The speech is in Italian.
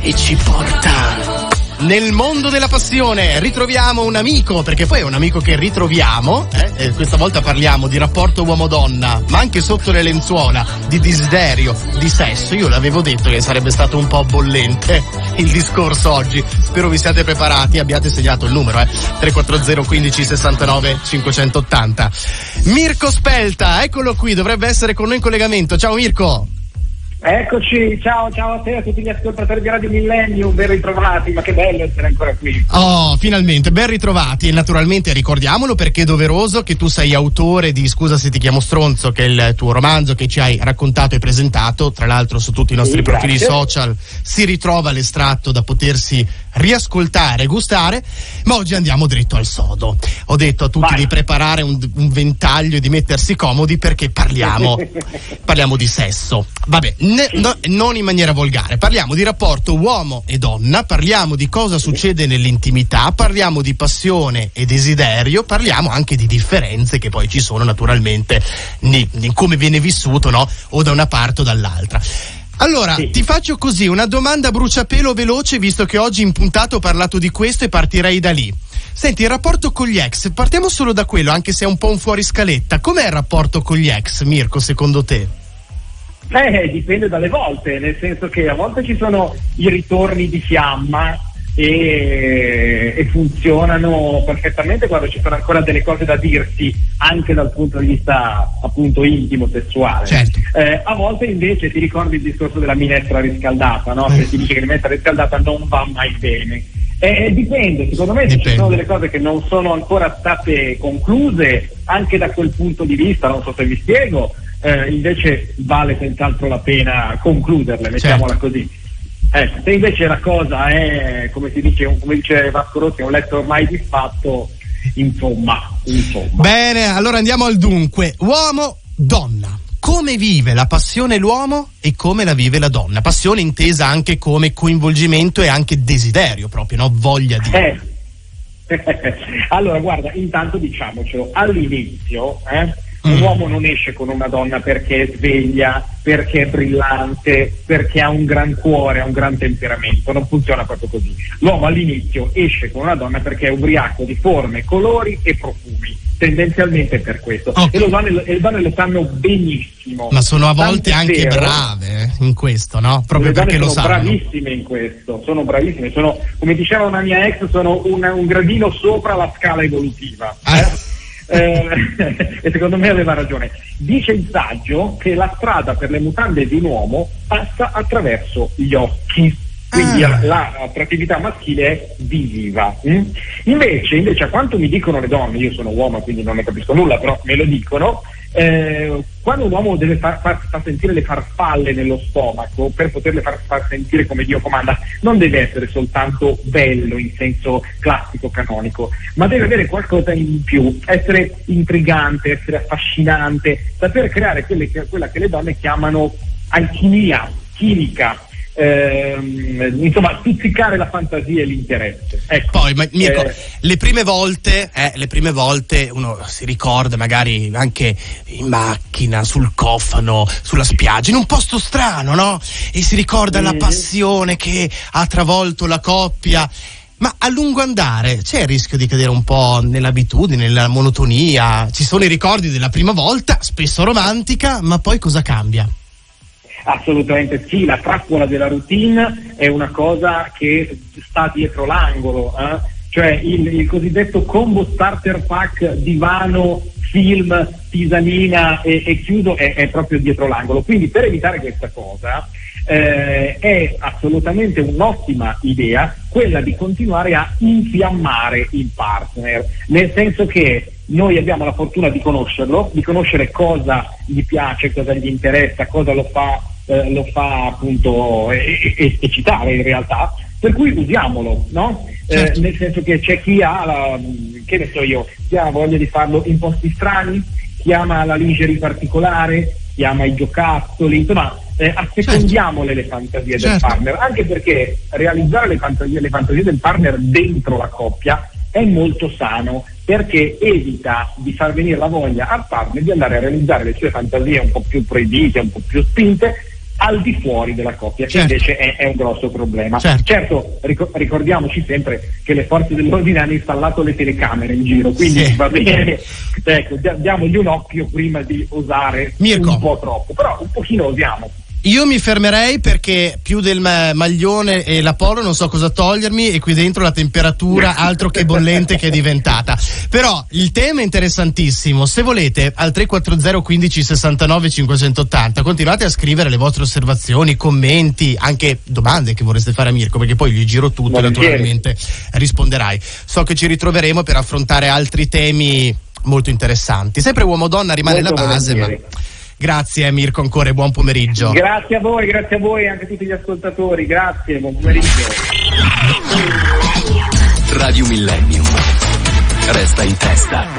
e ci porta nel mondo della passione ritroviamo un amico, perché poi è un amico che ritroviamo, eh? questa volta parliamo di rapporto uomo-donna, ma anche sotto le lenzuola, di desiderio, di sesso. Io l'avevo detto che sarebbe stato un po' bollente il discorso oggi. Spero vi siate preparati, abbiate segnato il numero, eh? 340 15 69 580. Mirko Spelta, eccolo qui, dovrebbe essere con noi in collegamento. Ciao Mirko! Eccoci, ciao, ciao a te a tutti gli ascoltatori di Radio Millennium, ben ritrovati, ma che bello essere ancora qui. Oh, finalmente, ben ritrovati e naturalmente ricordiamolo perché è doveroso che tu sei autore di Scusa se ti chiamo stronzo, che è il tuo romanzo che ci hai raccontato e presentato, tra l'altro su tutti i nostri sì, profili social si ritrova l'estratto da potersi riascoltare, gustare, ma oggi andiamo dritto al sodo. Ho detto a tutti Vai. di preparare un, un, ventaglio e di mettersi comodi perché parliamo, parliamo di sesso. Vabbè, ne, no, non in maniera volgare, parliamo di rapporto uomo e donna, parliamo di cosa succede nell'intimità, parliamo di passione e desiderio, parliamo anche di differenze che poi ci sono naturalmente in come viene vissuto, no? O da una parte o dall'altra. Allora, sì. ti faccio così una domanda bruciapelo veloce, visto che oggi in puntato ho parlato di questo e partirei da lì. Senti, il rapporto con gli ex, partiamo solo da quello, anche se è un po' un fuoriscaletta. Com'è il rapporto con gli ex, Mirko, secondo te? Eh, dipende dalle volte, nel senso che a volte ci sono i ritorni di fiamma e, e, funzionano perfettamente quando ci sono ancora delle cose da dirsi anche dal punto di vista appunto intimo sessuale certo. eh, a volte invece ti ricordi il discorso della minestra riscaldata no? se ti dice che la minestra riscaldata non va mai bene eh, dipende, secondo me dipende. ci sono delle cose che non sono ancora state concluse anche da quel punto di vista, non so se vi spiego, eh, invece vale senz'altro la pena concluderle, mettiamola certo. così. Eh, se invece la cosa è, come si dice, come dice Vasco Rossi, è un letto ormai disfatto, insomma, insomma. Bene, allora andiamo al dunque. Uomo, donna. Come vive la passione l'uomo e come la vive la donna? Passione intesa anche come coinvolgimento e anche desiderio, proprio, no? Voglia di. Eh. allora, guarda, intanto diciamocelo, all'inizio, eh, un mm. uomo non esce con una donna perché è sveglia, perché è brillante, perché ha un gran cuore, ha un gran temperamento, non funziona proprio così. L'uomo all'inizio esce con una donna perché è ubriaco di forme, colori e profumi, tendenzialmente per questo. Okay. E, le donne, e lo sanno benissimo. Ma sono a volte Tant'è anche vero, brave eh, in questo, no? Proprio perché lo sanno. Sono bravissime in questo, sono bravissime, sono, come diceva una mia ex, sono una, un gradino sopra la scala evolutiva. Eh? Eh, e secondo me aveva ragione. Dice il saggio che la strada per le mutande di un uomo passa attraverso gli occhi. Quindi ah. l'attrattività maschile è visiva. Mm? Invece, invece, a quanto mi dicono le donne, io sono uomo quindi non ne capisco nulla, però me lo dicono, eh, quando un uomo deve far, far, far, sentire le farfalle nello stomaco per poterle far, far, sentire come Dio comanda, non deve essere soltanto bello in senso classico canonico, ma deve avere qualcosa in più, essere intrigante, essere affascinante, saper creare che, quella che le donne chiamano alchimia chimica, ehm, insomma stuzzicare la fantasia e l'interesse. Ecco. Poi ma, Mirko, eh, le prime volte, eh, le prime volte uno si ricorda magari anche in macchina, sul cofano, sulla spiaggia, in un posto strano, no? E si ricorda eh. la passione che ha travolto la coppia. Ma a lungo andare c'è il rischio di cadere un po' nell'abitudine, nella monotonia. Ci sono i ricordi della prima volta, spesso romantica, ma poi cosa cambia? Assolutamente sì, la trappola della routine è una cosa che sta dietro l'angolo, eh? cioè il, il, cosiddetto combo starter pack divano, film, tisanina e, e chiudo è, è, proprio dietro l'angolo. Quindi per evitare questa cosa eh, è assolutamente un'ottima idea quella di continuare a infiammare il partner, nel senso che noi abbiamo la fortuna di conoscerlo, di conoscere cosa gli piace, cosa gli interessa, cosa lo fa eh, lo fa appunto eccitare in realtà, per cui usiamolo, no? Eh, certo. Eh, nel senso che c'è chi ha, la, che ne so io, chi ha voglia di farlo in posti strani, chi ama la lingerie particolare, chi ama i giocattoli, insomma eh, assecondiamole certo. le fantasie certo. del partner, anche perché realizzare le fantasie, le fantasie del partner dentro la coppia è molto sano perché evita di far venire la voglia al partner di andare a realizzare le sue fantasie un po' più proibite, un po' più spinte al di fuori della coppia, che certo. invece è, è, un grosso problema. Certo, certo ricor- ricordiamoci sempre che le forze dell'ordine hanno installato le telecamere in giro, quindi sì. va bene, ecco, diamogli un occhio prima di osare Mirko. un po' troppo, però un pochino osiamo. Io mi fermerei perché più del maglione e la polo non so cosa togliermi e qui dentro la temperatura altro che bollente che è diventata. Però il tema è interessantissimo. Se volete al 340 15 69 580 continuate a scrivere le vostre osservazioni, commenti, anche domande che vorreste fare a Mirko perché poi gli giro tutto e naturalmente risponderai. So che ci ritroveremo per affrontare altri temi molto interessanti. Sempre uomo donna rimane molto la base, ma Grazie Mirko ancora e buon pomeriggio. Grazie a voi, grazie a voi e anche a tutti gli ascoltatori. Grazie, buon pomeriggio. Radio Millennium. Resta in testa.